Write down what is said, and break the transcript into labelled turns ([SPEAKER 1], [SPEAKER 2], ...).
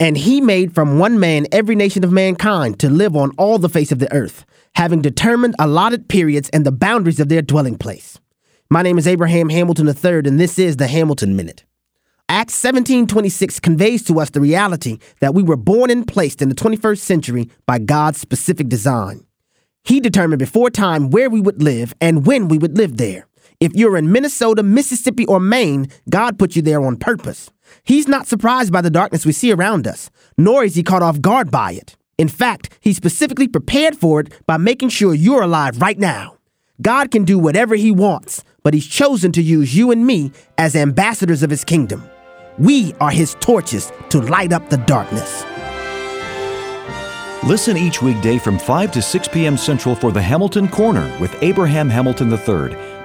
[SPEAKER 1] And he made from one man every nation of mankind to live on all the face of the earth, having determined allotted periods and the boundaries of their dwelling place. My name is Abraham Hamilton III, and this is the Hamilton Minute. Acts 17:26 conveys to us the reality that we were born and placed in the 21st century by God's specific design. He determined before time where we would live and when we would live there. If you're in Minnesota, Mississippi, or Maine, God put you there on purpose. He's not surprised by the darkness we see around us, nor is he caught off guard by it. In fact, he specifically prepared for it by making sure you're alive right now. God can do whatever he wants, but he's chosen to use you and me as ambassadors of his kingdom. We are his torches to light up the darkness.
[SPEAKER 2] Listen each weekday from 5 to 6 p.m. Central for the Hamilton Corner with Abraham Hamilton III,